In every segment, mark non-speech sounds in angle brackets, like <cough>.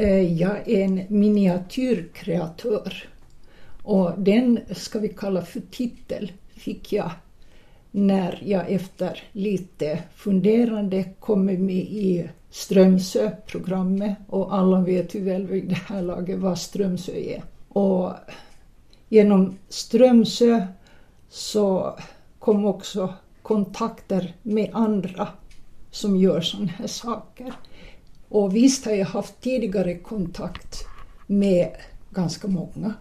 Eh, jag är en miniatyrkreatör. Och den ska vi kalla för titel fick jag när jag efter lite funderande kom med i Strömsö-programmet och alla vet ju väl vid det här laget vad Strömsö är. Och genom Strömsö så kom också kontakter med andra som gör sådana här saker. Och visst har jag haft tidigare kontakt med ganska många.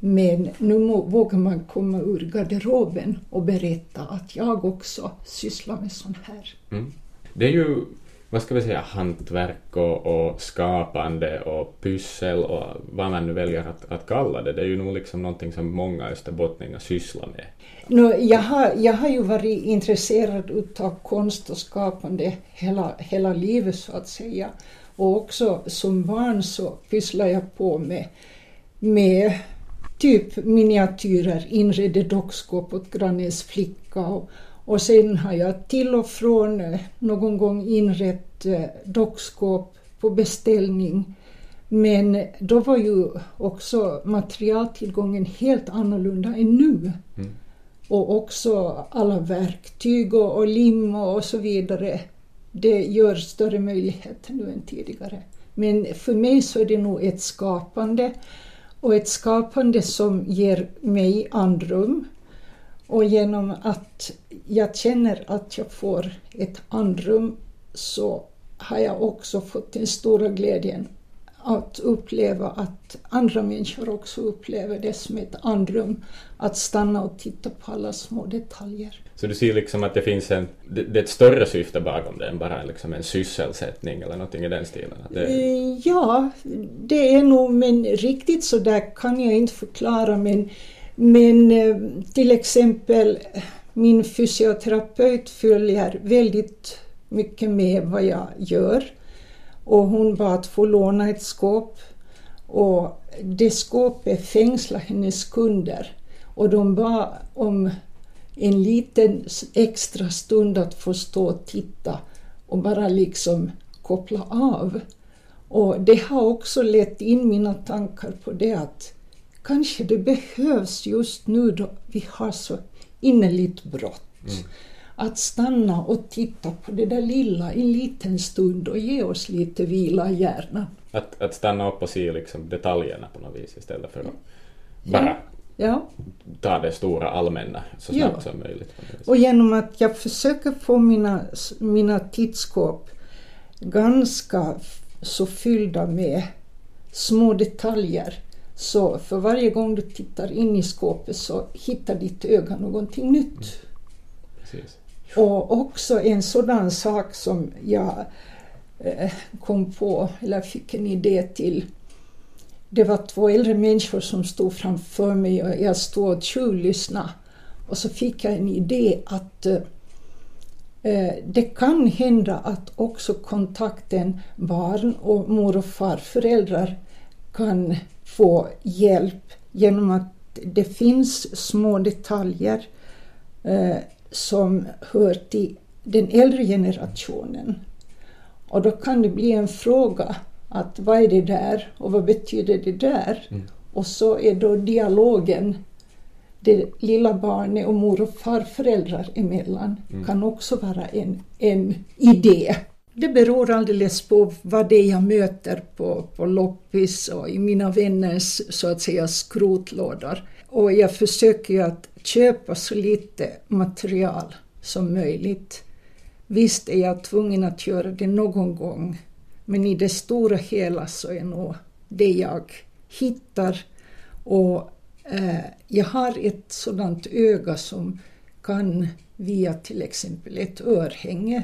Men nu vågar man komma ur garderoben och berätta att jag också sysslar med sånt här. Mm. Det är ju vad ska vi säga, hantverk och, och, skapande och pyssel och vad man nu väljer att, att kalla det. Det är ju nog liksom någonting som många österbottningar sysslar med. No, jag, har, jag har ju varit intresserad utav konst och skapande hela, hela livet så att säga. Och också som barn så pysslade jag på med, med typ miniatyrer, inredde dockskåp åt grannens flicka och, och sen har jag till och från eh, någon gång inrett eh, dockskåp på beställning. Men då var ju också materialtillgången helt annorlunda än nu. Mm. Och också alla verktyg och, och lim och så vidare. Det gör större möjligheter nu än tidigare. Men för mig så är det nog ett skapande och ett skapande som ger mig andrum och genom att jag känner att jag får ett andrum så har jag också fått den stora glädjen att uppleva att andra människor också upplever det som ett andrum, att stanna och titta på alla små detaljer. Så du ser liksom att det finns en, det, är ett större syfte bakom det än bara liksom en sysselsättning eller någonting i den stilen? Det... Eh, ja, det är nog, men riktigt så där kan jag inte förklara men men eh, till exempel min fysioterapeut följer väldigt mycket med vad jag gör. Och hon bad att få låna ett skåp. Och det skåpet fängslade hennes kunder. Och de bad om en liten extra stund att få stå och titta och bara liksom koppla av. Och det har också lett in mina tankar på det att kanske det behövs just nu då vi har så innerligt brått. Mm. Att stanna och titta på det där lilla en liten stund och ge oss lite vila i hjärnan. Att, att stanna upp och se liksom detaljerna på något vis istället för att bara ja. ta det stora allmänna så snabbt ja. som möjligt. Och genom att jag försöker få mina, mina tidsskåp ganska så fyllda med små detaljer så för varje gång du tittar in i skåpet så hittar ditt öga någonting nytt. Precis. Och också en sådan sak som jag eh, kom på, eller fick en idé till. Det var två äldre människor som stod framför mig och jag stod och tjuvlyssnade. Och så fick jag en idé att eh, eh, det kan hända att också kontakten barn och mor och farföräldrar kan få hjälp genom att det finns små detaljer eh, som hör till den äldre generationen. Och då kan det bli en fråga att vad är det där och vad betyder det där? Mm. Och så är då dialogen det lilla barnet och mor och farföräldrar emellan mm. kan också vara en, en idé. Det beror alldeles på vad det är jag möter på, på loppis och i mina vänners så att säga skrotlådor. Och jag försöker ju att köpa så lite material som möjligt. Visst är jag tvungen att göra det någon gång, men i det stora hela så är nog det jag hittar och eh, jag har ett sådant öga som kan via till exempel ett örhänge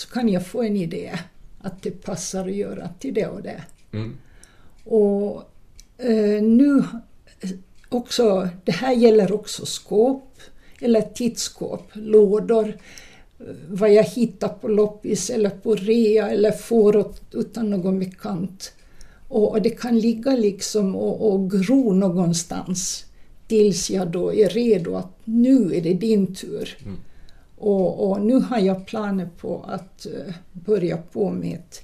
så kan jag få en idé att det passar att göra till det och det. Mm. Och eh, nu också, det här gäller också skåp eller tittskåp, lådor, eh, vad jag hittar på loppis eller på rea eller får utan någon bekant. Och, och det kan ligga liksom och, och gro någonstans tills jag då är redo att nu är det din tur. Mm. Och, och, nu har jag planer på att eh, börja på med ett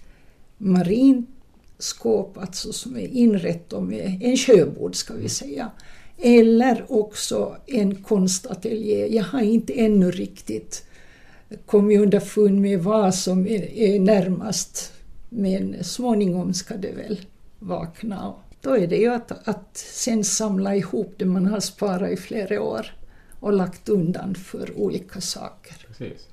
marint skåp alltså som är inrett med en sjöbord ska vi säga. Eller också en konstateljé. Jag har inte ännu riktigt kommit underfund med vad som är, närmast. Men småningom ska det väl vakna. Då är det ju att, att sen samla ihop det man har sparat i flera år och lagt undan för olika saker. Precis.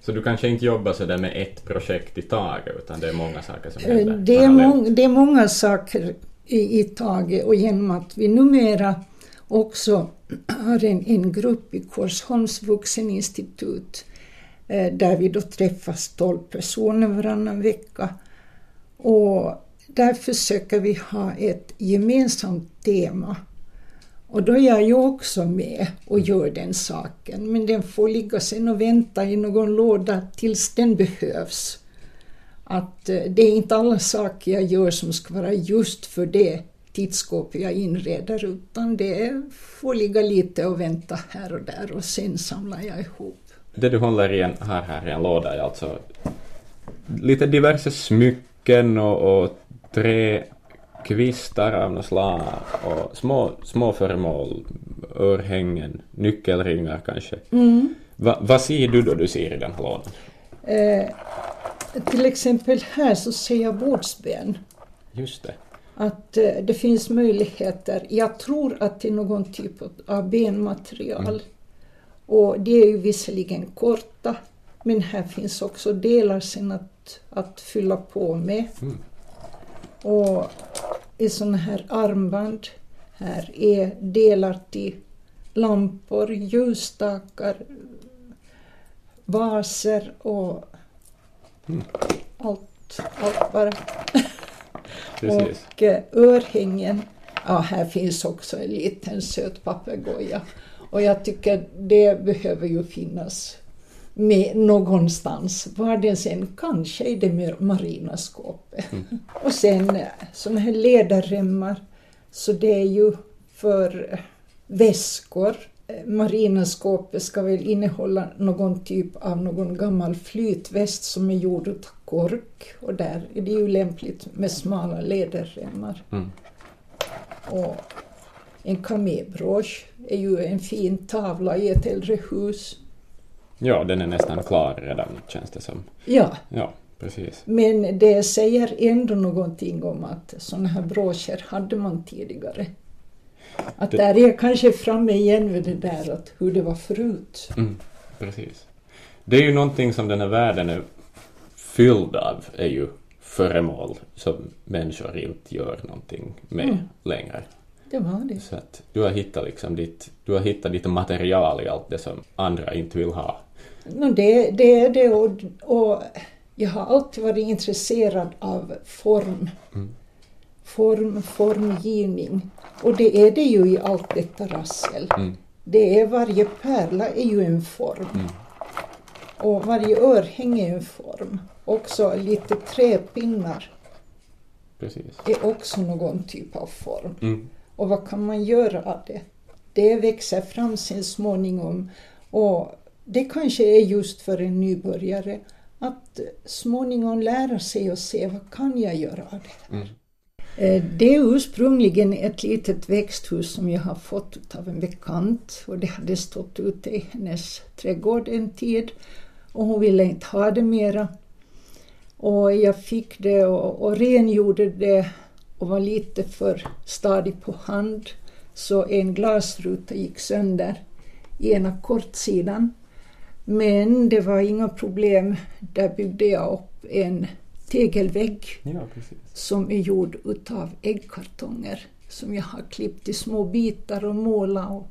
Så du kanske inte jobbar så där med ett projekt i taget utan det är många saker som eh, händer? Det är, mång, det är många saker i, i taget och genom att vi numera också <clears throat> har en, en grupp i Korsholms vuxeninstitut eh, där vi då träffas 12 personer varannan vecka. Och där försöker vi ha ett gemensamt tema. Och då är jag ju också med och gör den saken, men den får ligga sen och vänta i någon låda tills den behövs. Att eh, det är inte alla saker jag gör som ska vara just för det tidsskåp jag inreder utan det får ligga lite och vänta här och där och sen samlar jag ihop. Det du håller i en, här, här i en låda är alltså lite diverse smycken och, och träkvistar av något slag och små, små föremål, örhängen, nyckelringar kanske. Mm. Va, vad ser du då du ser i den här lådan? Eh, till exempel här så ser jag bordsben. Just det att eh, det finns möjligheter. Jag tror att det är någon typ av benmaterial. Mm. Och det är ju visserligen korta, men här finns också delar sen att, att fylla på med. Mm. Och i sådana här armband, här är delar till lampor, ljusstakar, vaser och mm. allt, allt bara. <laughs> Och eh, örhängen, ja här finns också en liten söt papegoja. Och jag tycker det behöver ju finnas med någonstans, var den sen kanske i det marina skåpet. Mm. <laughs> Och sen eh, sådana här ledarremmar, så det är ju för eh, väskor. Marina skåpet ska väl innehålla någon typ av någon gammal flytväst som är gjord av kork och där är det ju lämpligt med smala läderremmar. Mm. Och en kamébrosch är ju en fin tavla i ett äldre hus. Ja, den är nästan klar redan känns det som. Ja. Ja, precis. Men det säger ändå någonting om att sådana här broscher hade man tidigare. Att det... där är jag kanske framme igen vid det där att hur det var förut. Mm, precis. Det är ju någonting som den här världen är fylld av är ju föremål som människor inte gör någonting med mm. längre. Det var det. Så att du har hittat liksom ditt, du har hittat ditt material i allt det som andra inte vill ha. Det, det är det och, och jag har alltid varit intresserad av form. Mm. Form, formgivning. Och det är det ju i allt detta rassel. Mm. Det är varje pärla är ju en form. Mm. Och varje örhänge är en form. Också lite träpinnar Precis. är också någon typ av form. Mm. Och vad kan man göra av det? Det växer fram sin småningom. Och det kanske är just för en nybörjare att småningom lära sig och se vad kan jag göra av det mm. Eh, det är ursprungligen ett litet växthus som jag har fått av en bekant och det hade stått ute i hennes trädgård en tid och hon ville inte ha det mera. Och jag fick det och, och rengjorde det och var lite för stadig på hand så en glasruta gick sönder i ena kortsidan. Men det var inga problem. Där byggde jag upp en tegelvägg ja, som är gjord utav äggkartonger som jag har klippt i små bitar och målat och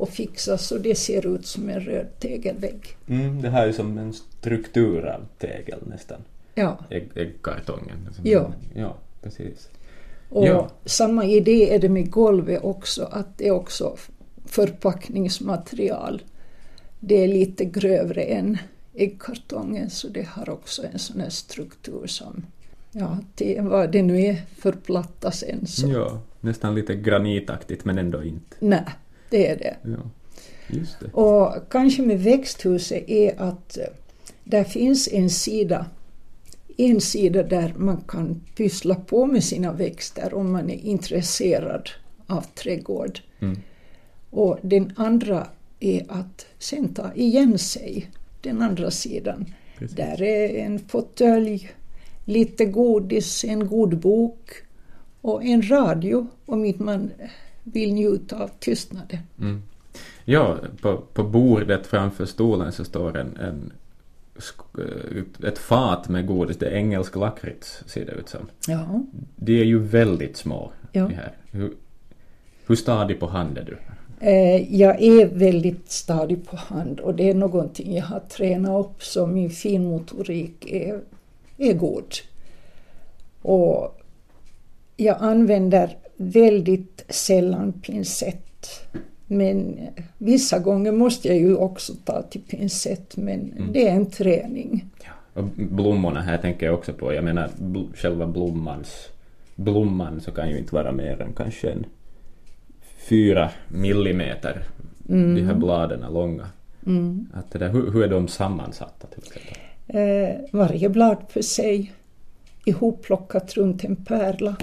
och fixa så det ser ut som en röd tegelvägg. Mm, det här är som en struktur av tegel nästan. Ja. Ägg, äggkartongen. Ja. ja, precis. Och ja. samma idé är det med golvet också, att det är också förpackningsmaterial. Det är lite grövre än äggkartongen så det har också en sån här struktur som, ja, till vad det nu är för platta sen. Så. Ja, nästan lite granitaktigt men ändå inte. Nej, det är det. Ja, just det. Och kanske med växthuset är att eh, där finns en sida en sida där man kan pyssla på med sina växter om man är intresserad av trädgård. Mm. Och den andra är att sen ta igen sig, den andra sidan. Precis. Där är en fåtölj, lite godis, en god bok och en radio om inte man vill njuta av tystnaden. Mm. Ja, på, på bordet framför stolen så står en, en sk- ett fat med godis. Det är engelsk lakrits ser det ut som. Ja, De är ju väldigt små. Ja. Hur, hur stadig på hand är du? Eh, jag är väldigt stadig på hand och det är någonting jag har tränat upp så min finmotorik är, är god. Och jag använder väldigt sällan pincett. Men vissa gånger måste jag ju också ta till pincett men Mm. det är en träning. Och blommorna här tänker jag också på. Jag menar bl- själva blommans blomman så kan ju inte vara mer än kanske en fyra millimeter. De här bladen är långa. Mm. Att det där, hur, hur är de sammansatta till exempel? Eh, varje blad för sig, ihopplockat runt en pärla.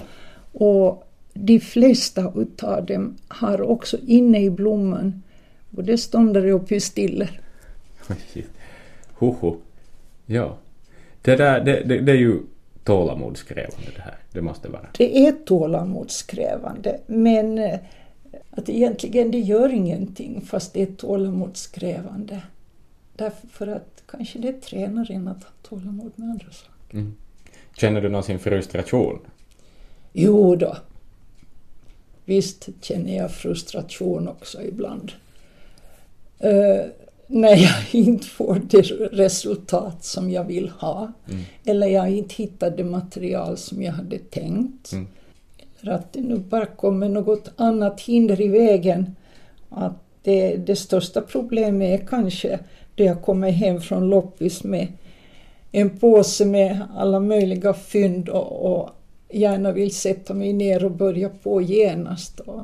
Och de flesta utav dem har också inne i blomman både ståndare och pistiller. Hoho. Ja. Det, där, det, det, det är ju tålamodskrävande det här. Det måste vara. Det är tålamodskrävande men eh, att egentligen det gör ingenting fast det är tålamodskrävande. Därför att kanske det tränar en att ha tålamod med andra saker. Mm. Känner du någonsin frustration? Jo då. Visst känner jag frustration också ibland. Eh, när jag <laughs> inte får det resultat som jag vill ha. Mm. Eller jag inte hittar det material som jag hade tänkt. Mm. Eller att det nu bara kommer något annat hinder i vägen. Att det, det största problemet är kanske då jag kommer hem från loppis med en påse med alla möjliga fynd och, och gärna vill sätta mig ner och börja på genast. Och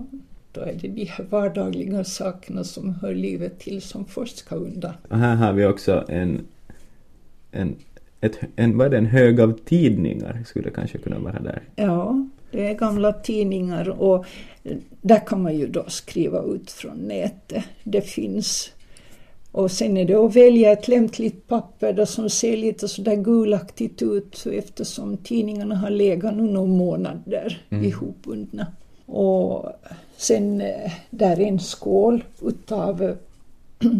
då är det de här vardagliga sakerna som hör livet till som först ska undan. Och här har vi också en, en, ett, en, vad är det, en hög av tidningar skulle kanske kunna vara där. Ja, det är gamla tidningar och där kan man ju då skriva ut från nätet. Det finns. Och sen är det att välja ett lämpligt papper där som ser lite sådär gulaktigt ut eftersom tidningarna har legat nu någon månad där Mm. ihopbundna. Och sen eh, där är en skål utav eh, <clears throat>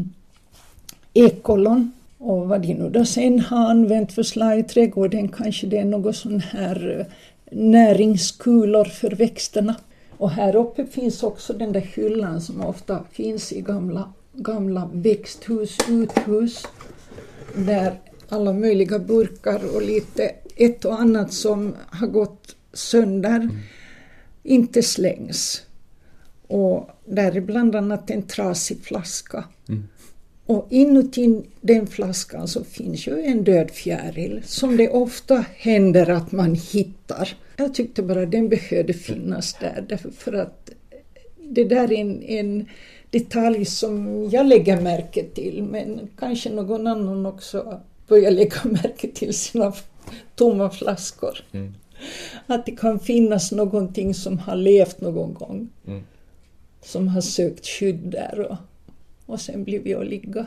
ekollon. Och vad de nu då sen har använt för slag i trädgården, kanske det är något sån här eh, näringskulor för växterna. Och här uppe finns också den där hyllan som ofta finns i gamla, gamla växthus, uthus. Där alla möjliga burkar och lite ett och annat som har gått sönder inte slängs. Och där är bland annat en trasig flaska. Mm. Och inuti den flaskan så finns ju en död fjäril som det ofta händer att man hittar. Jag tyckte bara den behövde finnas där därför för att det där är en, en detalj som jag lägger märke till men kanske någon annan också börjar lägga <laughs> märke till sina tomma flaskor. Mm. Att det kan finnas någonting som har levt någon gång Mm. som har sökt skydd där och, och sen blir vi att ligga.